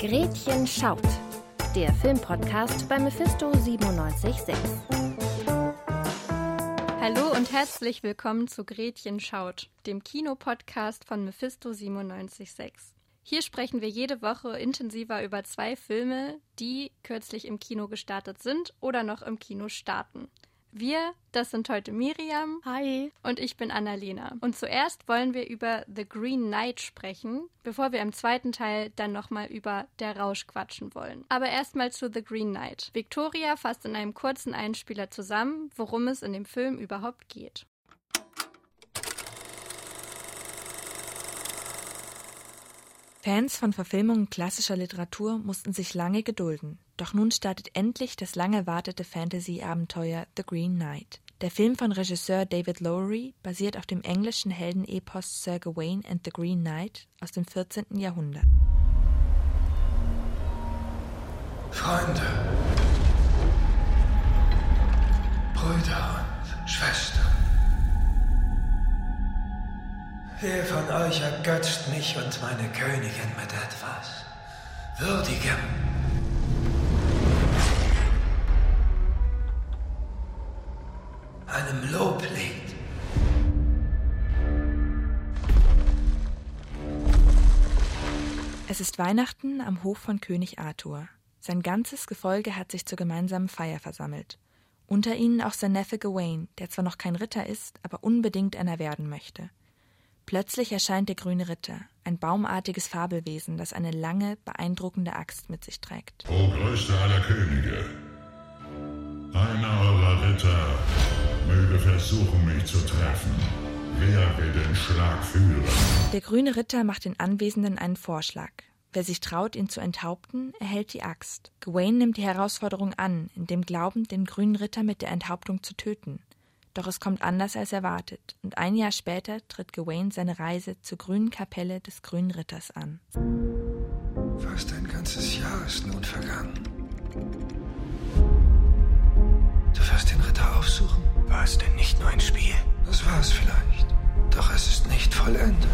Gretchen schaut. Der Filmpodcast bei Mephisto 976. Hallo und herzlich willkommen zu Gretchen schaut, dem Kinopodcast von Mephisto 976. Hier sprechen wir jede Woche intensiver über zwei Filme, die kürzlich im Kino gestartet sind oder noch im Kino starten. Wir, das sind heute Miriam. Hi. Und ich bin Annalena. Und zuerst wollen wir über The Green Knight sprechen, bevor wir im zweiten Teil dann nochmal über Der Rausch quatschen wollen. Aber erstmal zu The Green Knight. Victoria fasst in einem kurzen Einspieler zusammen, worum es in dem Film überhaupt geht. Fans von Verfilmungen klassischer Literatur mussten sich lange gedulden. Doch nun startet endlich das lang erwartete Fantasy-Abenteuer The Green Knight. Der Film von Regisseur David Lowery basiert auf dem englischen Heldenepos Sir Gawain and the Green Knight aus dem 14. Jahrhundert. Freunde, Brüder und Schwestern. Wer von euch ergötzt mich und meine Königin mit etwas Würdigem? Weihnachten am Hof von König Arthur. Sein ganzes Gefolge hat sich zur gemeinsamen Feier versammelt. Unter ihnen auch sein Neffe Gawain, der zwar noch kein Ritter ist, aber unbedingt einer werden möchte. Plötzlich erscheint der grüne Ritter, ein baumartiges Fabelwesen, das eine lange, beeindruckende Axt mit sich trägt. O größter aller Könige, einer eurer Ritter möge versuchen, mich zu treffen. Wer will den Schlag führen? Der grüne Ritter macht den Anwesenden einen Vorschlag. Wer sich traut, ihn zu enthaupten, erhält die Axt. Gawain nimmt die Herausforderung an, in dem Glauben, den grünen Ritter mit der Enthauptung zu töten. Doch es kommt anders als erwartet, und ein Jahr später tritt Gawain seine Reise zur grünen Kapelle des grünen Ritters an. Fast ein ganzes Jahr ist nun vergangen. Du wirst den Ritter aufsuchen? War es denn nicht nur ein Spiel? Das war es vielleicht. Doch es ist nicht vollendet.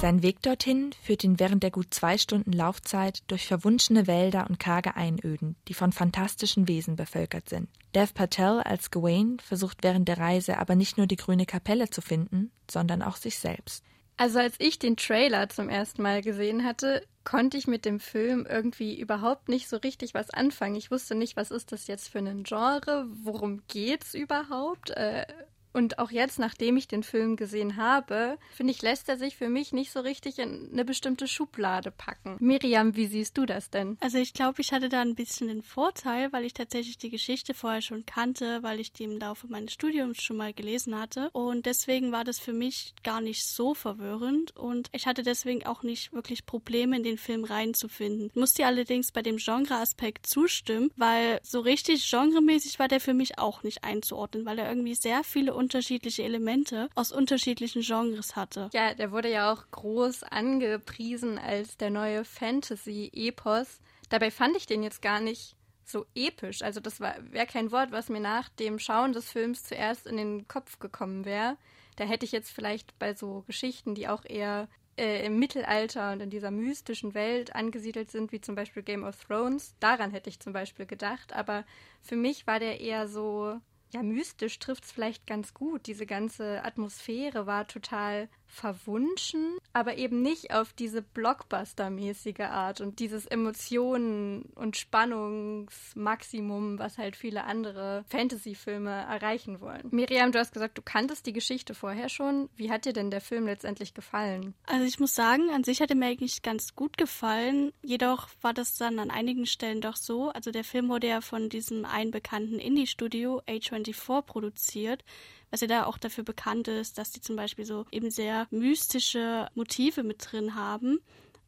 Sein Weg dorthin führt ihn während der gut zwei Stunden Laufzeit durch verwunschene Wälder und karge Einöden, die von fantastischen Wesen bevölkert sind. Dev Patel als Gawain versucht während der Reise aber nicht nur die grüne Kapelle zu finden, sondern auch sich selbst. Also als ich den Trailer zum ersten Mal gesehen hatte, konnte ich mit dem Film irgendwie überhaupt nicht so richtig was anfangen. Ich wusste nicht, was ist das jetzt für ein Genre, worum geht's überhaupt? Äh, und auch jetzt, nachdem ich den Film gesehen habe, finde ich, lässt er sich für mich nicht so richtig in eine bestimmte Schublade packen. Miriam, wie siehst du das denn? Also ich glaube, ich hatte da ein bisschen den Vorteil, weil ich tatsächlich die Geschichte vorher schon kannte, weil ich die im Laufe meines Studiums schon mal gelesen hatte. Und deswegen war das für mich gar nicht so verwirrend und ich hatte deswegen auch nicht wirklich Probleme, in den Film reinzufinden. Ich musste allerdings bei dem Genre-Aspekt zustimmen, weil so richtig genremäßig war der für mich auch nicht einzuordnen, weil er irgendwie sehr viele unterschiedliche Elemente aus unterschiedlichen Genres hatte. Ja, der wurde ja auch groß angepriesen als der neue Fantasy-Epos. Dabei fand ich den jetzt gar nicht so episch. Also das wäre kein Wort, was mir nach dem Schauen des Films zuerst in den Kopf gekommen wäre. Da hätte ich jetzt vielleicht bei so Geschichten, die auch eher äh, im Mittelalter und in dieser mystischen Welt angesiedelt sind, wie zum Beispiel Game of Thrones, daran hätte ich zum Beispiel gedacht. Aber für mich war der eher so ja, mystisch trifft es vielleicht ganz gut. Diese ganze Atmosphäre war total verwunschen, aber eben nicht auf diese Blockbuster-mäßige Art und dieses Emotionen- und Spannungsmaximum, was halt viele andere Fantasy-Filme erreichen wollen. Miriam, du hast gesagt, du kanntest die Geschichte vorher schon. Wie hat dir denn der Film letztendlich gefallen? Also ich muss sagen, an sich hat er mir eigentlich ganz gut gefallen. Jedoch war das dann an einigen Stellen doch so. Also der Film wurde ja von diesem einen bekannten Indie-Studio A24 produziert was ja da auch dafür bekannt ist, dass die zum Beispiel so eben sehr mystische Motive mit drin haben.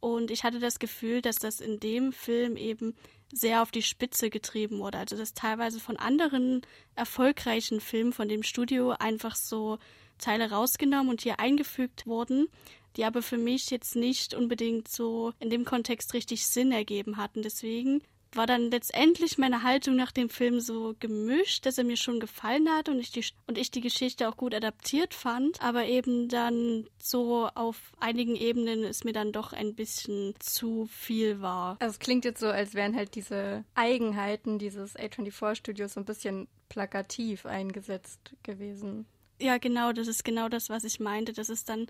Und ich hatte das Gefühl, dass das in dem Film eben sehr auf die Spitze getrieben wurde. Also dass teilweise von anderen erfolgreichen Filmen von dem Studio einfach so Teile rausgenommen und hier eingefügt wurden, die aber für mich jetzt nicht unbedingt so in dem Kontext richtig Sinn ergeben hatten. Deswegen war dann letztendlich meine Haltung nach dem Film so gemischt, dass er mir schon gefallen hat und ich die, und ich die Geschichte auch gut adaptiert fand, aber eben dann so auf einigen Ebenen es mir dann doch ein bisschen zu viel war. Also es klingt jetzt so, als wären halt diese Eigenheiten dieses A24-Studios so ein bisschen plakativ eingesetzt gewesen. Ja, genau, das ist genau das, was ich meinte. Das ist dann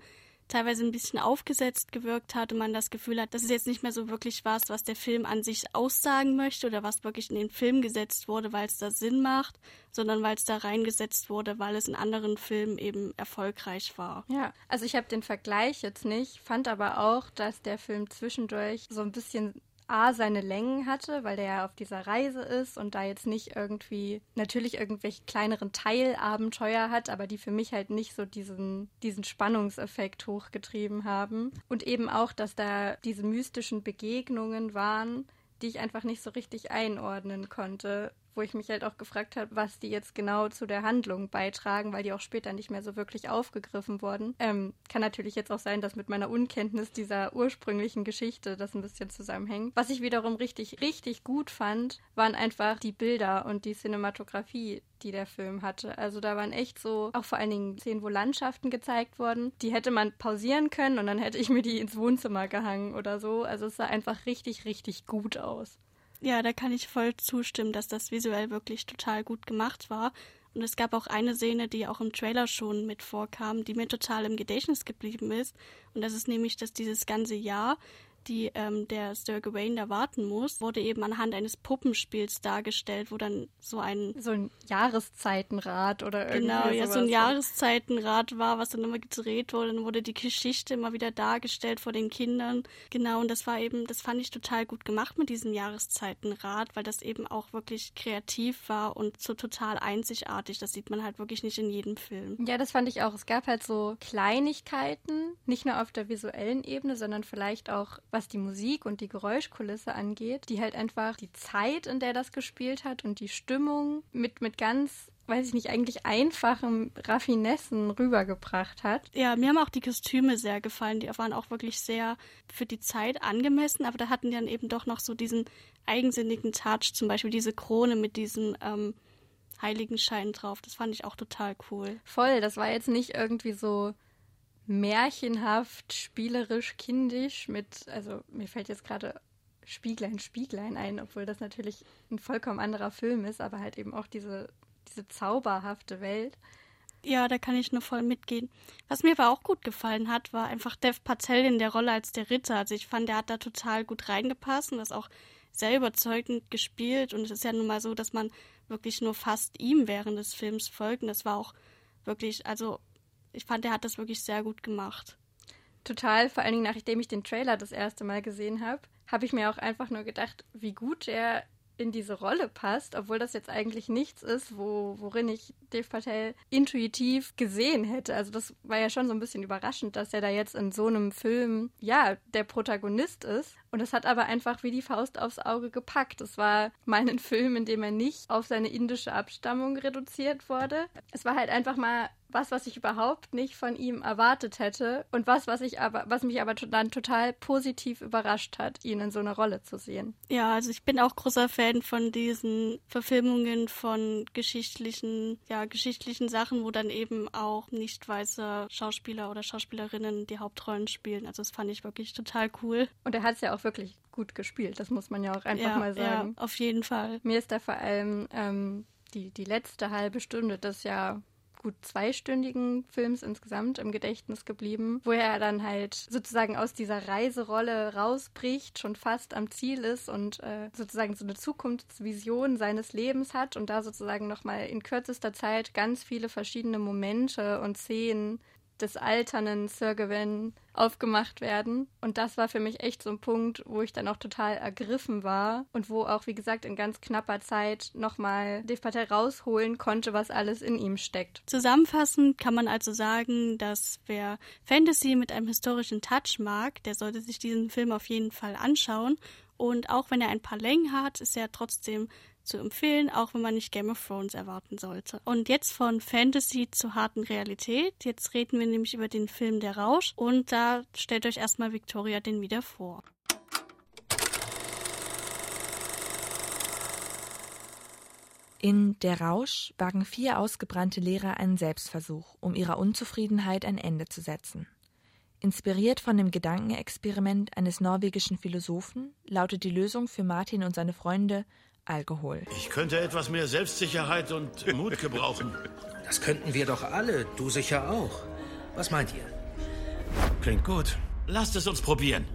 teilweise ein bisschen aufgesetzt gewirkt hat und man das Gefühl hat, dass es jetzt nicht mehr so wirklich was, was der Film an sich aussagen möchte oder was wirklich in den Film gesetzt wurde, weil es da Sinn macht, sondern weil es da reingesetzt wurde, weil es in anderen Filmen eben erfolgreich war. Ja, also ich habe den Vergleich jetzt nicht, fand aber auch, dass der Film zwischendurch so ein bisschen A, seine Längen hatte, weil der ja auf dieser Reise ist und da jetzt nicht irgendwie, natürlich irgendwelche kleineren Teilabenteuer hat, aber die für mich halt nicht so diesen, diesen Spannungseffekt hochgetrieben haben. Und eben auch, dass da diese mystischen Begegnungen waren, die ich einfach nicht so richtig einordnen konnte wo ich mich halt auch gefragt habe, was die jetzt genau zu der Handlung beitragen, weil die auch später nicht mehr so wirklich aufgegriffen wurden. Ähm, kann natürlich jetzt auch sein, dass mit meiner Unkenntnis dieser ursprünglichen Geschichte das ein bisschen zusammenhängt. Was ich wiederum richtig, richtig gut fand, waren einfach die Bilder und die Cinematografie, die der Film hatte. Also da waren echt so, auch vor allen Dingen Szenen, wo Landschaften gezeigt wurden. Die hätte man pausieren können und dann hätte ich mir die ins Wohnzimmer gehangen oder so. Also es sah einfach richtig, richtig gut aus. Ja, da kann ich voll zustimmen, dass das visuell wirklich total gut gemacht war. Und es gab auch eine Szene, die auch im Trailer schon mit vorkam, die mir total im Gedächtnis geblieben ist. Und das ist nämlich, dass dieses ganze Jahr die ähm, der Sir Gawain da warten muss, wurde eben anhand eines Puppenspiels dargestellt, wo dann so ein so ein Jahreszeitenrad oder irgendwie genau ja so ein Jahreszeitenrad war, was dann immer gedreht wurde, dann wurde die Geschichte immer wieder dargestellt vor den Kindern. Genau und das war eben, das fand ich total gut gemacht mit diesem Jahreszeitenrad, weil das eben auch wirklich kreativ war und so total einzigartig. Das sieht man halt wirklich nicht in jedem Film. Ja, das fand ich auch. Es gab halt so Kleinigkeiten, nicht nur auf der visuellen Ebene, sondern vielleicht auch was die Musik und die Geräuschkulisse angeht, die halt einfach die Zeit, in der das gespielt hat und die Stimmung mit, mit ganz weiß ich nicht, eigentlich einfachen Raffinessen rübergebracht hat. Ja, mir haben auch die Kostüme sehr gefallen. Die waren auch wirklich sehr für die Zeit angemessen, aber da hatten die dann eben doch noch so diesen eigensinnigen Touch, zum Beispiel diese Krone mit diesem ähm, Heiligenschein drauf. Das fand ich auch total cool. Voll, das war jetzt nicht irgendwie so märchenhaft, spielerisch, kindisch mit, also mir fällt jetzt gerade Spieglein, Spieglein ein, obwohl das natürlich ein vollkommen anderer Film ist, aber halt eben auch diese, diese zauberhafte Welt. Ja, da kann ich nur voll mitgehen. Was mir aber auch gut gefallen hat, war einfach Dev Patel in der Rolle als der Ritter. Also ich fand, der hat da total gut reingepasst und das auch sehr überzeugend gespielt. Und es ist ja nun mal so, dass man wirklich nur fast ihm während des Films folgt. Und das war auch wirklich, also ich fand, er hat das wirklich sehr gut gemacht. Total, vor allen Dingen nachdem ich den Trailer das erste Mal gesehen habe, habe ich mir auch einfach nur gedacht, wie gut er in diese Rolle passt, obwohl das jetzt eigentlich nichts ist, wo, worin ich Dev Patel intuitiv gesehen hätte. Also das war ja schon so ein bisschen überraschend, dass er da jetzt in so einem Film, ja, der Protagonist ist. Und es hat aber einfach wie die Faust aufs Auge gepackt. Es war mal ein Film, in dem er nicht auf seine indische Abstammung reduziert wurde. Es war halt einfach mal was, was ich überhaupt nicht von ihm erwartet hätte und was, was ich aber, was mich aber dann total positiv überrascht hat, ihn in so einer Rolle zu sehen. Ja, also ich bin auch großer Fan von diesen Verfilmungen von geschichtlichen, ja, geschichtlichen Sachen, wo dann eben auch nicht weiße Schauspieler oder Schauspielerinnen die Hauptrollen spielen. Also das fand ich wirklich total cool. Und er hat es ja auch wirklich gut gespielt, das muss man ja auch einfach ja, mal sagen. Ja, auf jeden Fall. Mir ist da vor allem ähm, die, die letzte halbe Stunde das ja gut zweistündigen Films insgesamt im Gedächtnis geblieben, wo er dann halt sozusagen aus dieser Reiserolle rausbricht, schon fast am Ziel ist und äh, sozusagen so eine Zukunftsvision seines Lebens hat und da sozusagen nochmal in kürzester Zeit ganz viele verschiedene Momente und Szenen des alternden Sir Gawain aufgemacht werden. Und das war für mich echt so ein Punkt, wo ich dann auch total ergriffen war und wo auch, wie gesagt, in ganz knapper Zeit nochmal Dev Patel rausholen konnte, was alles in ihm steckt. Zusammenfassend kann man also sagen, dass wer Fantasy mit einem historischen Touch mag, der sollte sich diesen Film auf jeden Fall anschauen. Und auch wenn er ein paar Längen hat, ist er trotzdem zu empfehlen, auch wenn man nicht Game of Thrones erwarten sollte. Und jetzt von Fantasy zur harten Realität. Jetzt reden wir nämlich über den Film Der Rausch und da stellt euch erstmal Victoria den wieder vor. In Der Rausch wagen vier ausgebrannte Lehrer einen Selbstversuch, um ihrer Unzufriedenheit ein Ende zu setzen. Inspiriert von dem Gedankenexperiment eines norwegischen Philosophen lautet die Lösung für Martin und seine Freunde Alkohol. Ich könnte etwas mehr Selbstsicherheit und Mut gebrauchen. Das könnten wir doch alle, du sicher auch. Was meint ihr? Klingt gut. Lasst es uns probieren.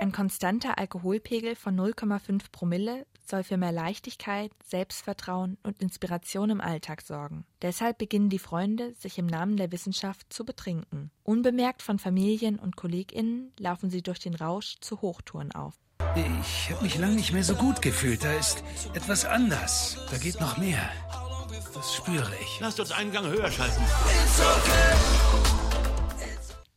Ein konstanter Alkoholpegel von 0,5 Promille soll für mehr Leichtigkeit, Selbstvertrauen und Inspiration im Alltag sorgen. Deshalb beginnen die Freunde, sich im Namen der Wissenschaft zu betrinken. Unbemerkt von Familien und KollegInnen laufen sie durch den Rausch zu Hochtouren auf. Ich habe mich lange nicht mehr so gut gefühlt. Da ist etwas anders. Da geht noch mehr. Das spüre ich. Lasst uns einen Gang höher schalten.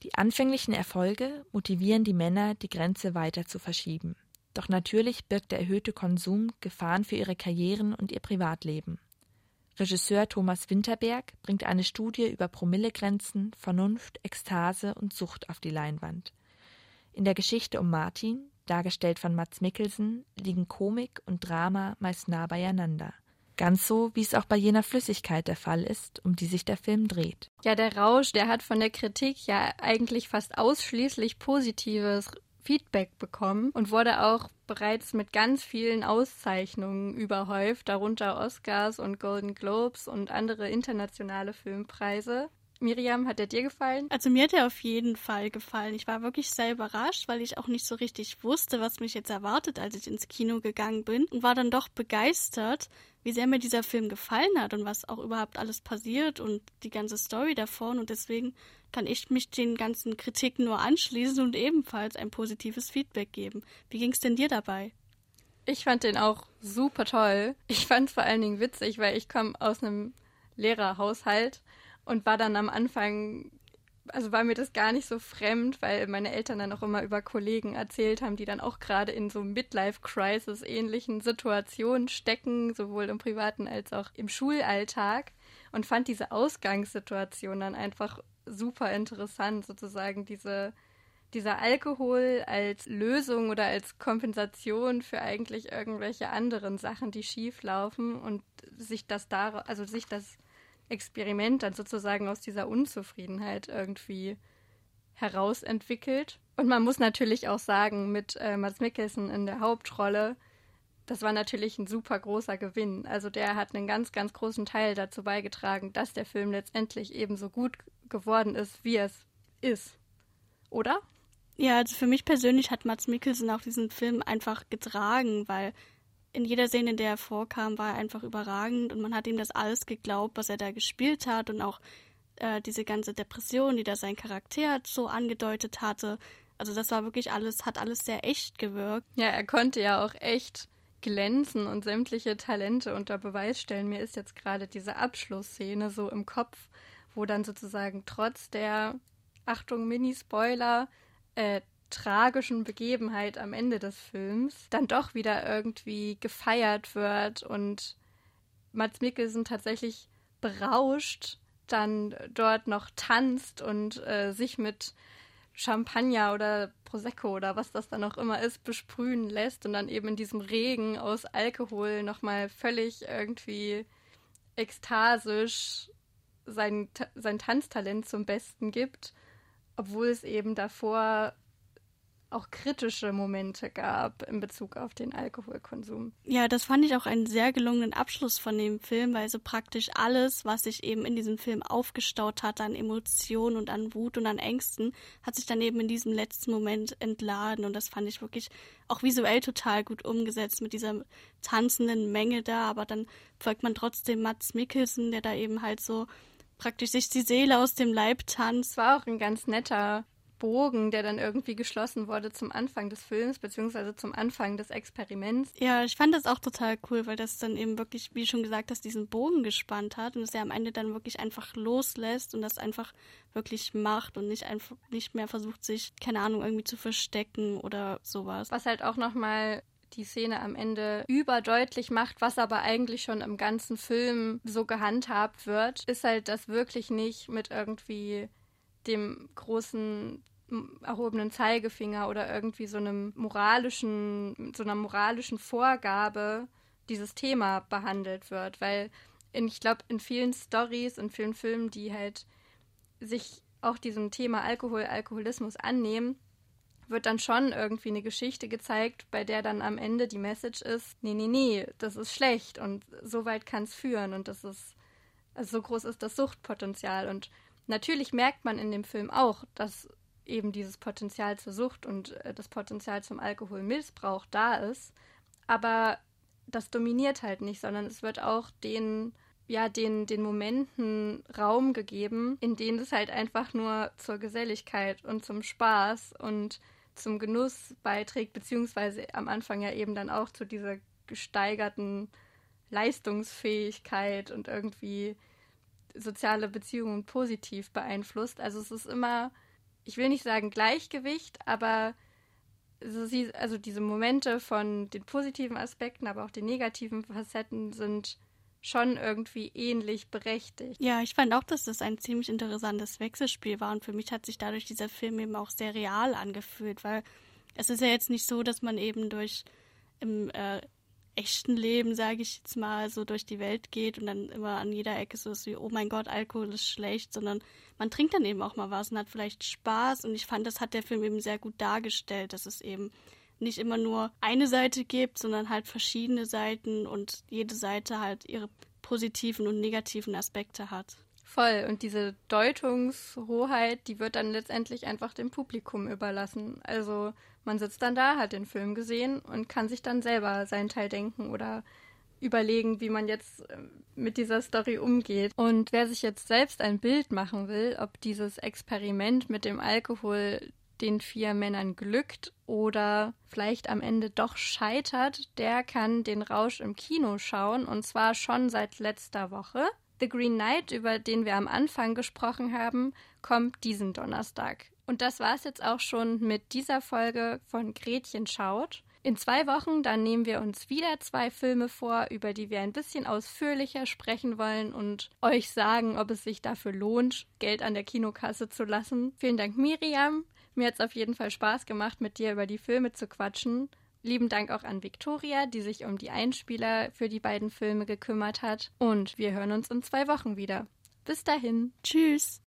Die anfänglichen Erfolge motivieren die Männer, die Grenze weiter zu verschieben. Doch natürlich birgt der erhöhte Konsum Gefahren für ihre Karrieren und ihr Privatleben. Regisseur Thomas Winterberg bringt eine Studie über Promillegrenzen, Vernunft, Ekstase und Sucht auf die Leinwand. In der Geschichte um Martin, dargestellt von Mats Mikkelsen, liegen Komik und Drama meist nah beieinander. Ganz so, wie es auch bei jener Flüssigkeit der Fall ist, um die sich der Film dreht. Ja, der Rausch, der hat von der Kritik ja eigentlich fast ausschließlich positives Feedback bekommen und wurde auch bereits mit ganz vielen Auszeichnungen überhäuft, darunter Oscars und Golden Globes und andere internationale Filmpreise. Miriam, hat er dir gefallen? Also mir hat er auf jeden Fall gefallen. Ich war wirklich sehr überrascht, weil ich auch nicht so richtig wusste, was mich jetzt erwartet, als ich ins Kino gegangen bin und war dann doch begeistert, wie sehr mir dieser Film gefallen hat und was auch überhaupt alles passiert und die ganze Story davon und deswegen kann ich mich den ganzen Kritiken nur anschließen und ebenfalls ein positives Feedback geben. Wie ging es denn dir dabei? Ich fand den auch super toll. Ich fand es vor allen Dingen witzig, weil ich komme aus einem Lehrerhaushalt und war dann am Anfang, also war mir das gar nicht so fremd, weil meine Eltern dann auch immer über Kollegen erzählt haben, die dann auch gerade in so Midlife-Crisis ähnlichen Situationen stecken, sowohl im privaten als auch im Schulalltag und fand diese Ausgangssituation dann einfach super interessant, sozusagen diese, dieser Alkohol als Lösung oder als Kompensation für eigentlich irgendwelche anderen Sachen, die schief laufen und sich das da, also sich das Experiment dann sozusagen aus dieser Unzufriedenheit irgendwie herausentwickelt. Und man muss natürlich auch sagen, mit äh, Mats Mikkelsen in der Hauptrolle, das war natürlich ein super großer Gewinn. Also der hat einen ganz, ganz großen Teil dazu beigetragen, dass der Film letztendlich ebenso gut geworden ist, wie es ist. Oder? Ja, also für mich persönlich hat Mats Mikkelsen auch diesen Film einfach getragen, weil in jeder Szene, in der er vorkam, war er einfach überragend und man hat ihm das alles geglaubt, was er da gespielt hat und auch äh, diese ganze Depression, die da sein Charakter so angedeutet hatte. Also das war wirklich alles, hat alles sehr echt gewirkt. Ja, er konnte ja auch echt glänzen und sämtliche Talente unter Beweis stellen. Mir ist jetzt gerade diese Abschlussszene so im Kopf, wo dann sozusagen trotz der Achtung Mini-Spoiler äh, tragischen Begebenheit am Ende des Films dann doch wieder irgendwie gefeiert wird und Mats Mikkelsen tatsächlich berauscht dann dort noch tanzt und äh, sich mit Champagner oder Prosecco oder was das dann auch immer ist, besprühen lässt und dann eben in diesem Regen aus Alkohol nochmal völlig irgendwie ekstasisch sein, sein Tanztalent zum Besten gibt, obwohl es eben davor auch kritische Momente gab in Bezug auf den Alkoholkonsum. Ja, das fand ich auch einen sehr gelungenen Abschluss von dem Film, weil so praktisch alles, was sich eben in diesem Film aufgestaut hat an Emotionen und an Wut und an Ängsten, hat sich dann eben in diesem letzten Moment entladen und das fand ich wirklich auch visuell total gut umgesetzt mit dieser tanzenden Menge da, aber dann folgt man trotzdem Mats Mikkelsen, der da eben halt so praktisch sich die Seele aus dem Leib tanzt. War auch ein ganz netter Bogen, der dann irgendwie geschlossen wurde zum Anfang des Films, beziehungsweise zum Anfang des Experiments. Ja, ich fand das auch total cool, weil das dann eben wirklich, wie schon gesagt hast, diesen Bogen gespannt hat und es ja am Ende dann wirklich einfach loslässt und das einfach wirklich macht und nicht einfach nicht mehr versucht, sich, keine Ahnung, irgendwie zu verstecken oder sowas. Was halt auch nochmal die Szene am Ende überdeutlich macht, was aber eigentlich schon im ganzen Film so gehandhabt wird, ist halt, dass wirklich nicht mit irgendwie dem großen erhobenen Zeigefinger oder irgendwie so einem moralischen, so einer moralischen Vorgabe dieses Thema behandelt wird, weil in, ich glaube, in vielen Stories und vielen Filmen, die halt sich auch diesem Thema Alkohol, Alkoholismus annehmen, wird dann schon irgendwie eine Geschichte gezeigt, bei der dann am Ende die Message ist, nee, nee, nee, das ist schlecht und so weit kann es führen und das ist, also so groß ist das Suchtpotenzial. Und natürlich merkt man in dem Film auch, dass eben dieses Potenzial zur Sucht und äh, das Potenzial zum Alkoholmissbrauch da ist, aber das dominiert halt nicht, sondern es wird auch den ja, den, den Momenten Raum gegeben, in denen es halt einfach nur zur Geselligkeit und zum Spaß und zum Genuss beiträgt, beziehungsweise am Anfang ja eben dann auch zu dieser gesteigerten Leistungsfähigkeit und irgendwie soziale Beziehungen positiv beeinflusst. Also es ist immer, ich will nicht sagen Gleichgewicht, aber also diese Momente von den positiven Aspekten, aber auch den negativen Facetten sind schon irgendwie ähnlich berechtigt. Ja, ich fand auch, dass das ein ziemlich interessantes Wechselspiel war und für mich hat sich dadurch dieser Film eben auch sehr real angefühlt, weil es ist ja jetzt nicht so, dass man eben durch im äh, echten Leben, sage ich jetzt mal, so durch die Welt geht und dann immer an jeder Ecke so ist wie, oh mein Gott, Alkohol ist schlecht, sondern man trinkt dann eben auch mal was und hat vielleicht Spaß und ich fand, das hat der Film eben sehr gut dargestellt, dass es eben nicht immer nur eine Seite gibt, sondern halt verschiedene Seiten und jede Seite halt ihre positiven und negativen Aspekte hat. Voll. Und diese Deutungshoheit, die wird dann letztendlich einfach dem Publikum überlassen. Also man sitzt dann da, hat den Film gesehen und kann sich dann selber seinen Teil denken oder überlegen, wie man jetzt ähm, mit dieser Story umgeht. Und wer sich jetzt selbst ein Bild machen will, ob dieses Experiment mit dem Alkohol den vier Männern glückt oder vielleicht am Ende doch scheitert, der kann den Rausch im Kino schauen und zwar schon seit letzter Woche. The Green Knight, über den wir am Anfang gesprochen haben, kommt diesen Donnerstag. Und das war es jetzt auch schon mit dieser Folge von Gretchen schaut. In zwei Wochen dann nehmen wir uns wieder zwei Filme vor, über die wir ein bisschen ausführlicher sprechen wollen und euch sagen, ob es sich dafür lohnt, Geld an der Kinokasse zu lassen. Vielen Dank, Miriam. Mir hat es auf jeden Fall Spaß gemacht, mit dir über die Filme zu quatschen. Lieben Dank auch an Victoria, die sich um die Einspieler für die beiden Filme gekümmert hat. Und wir hören uns in zwei Wochen wieder. Bis dahin. Tschüss.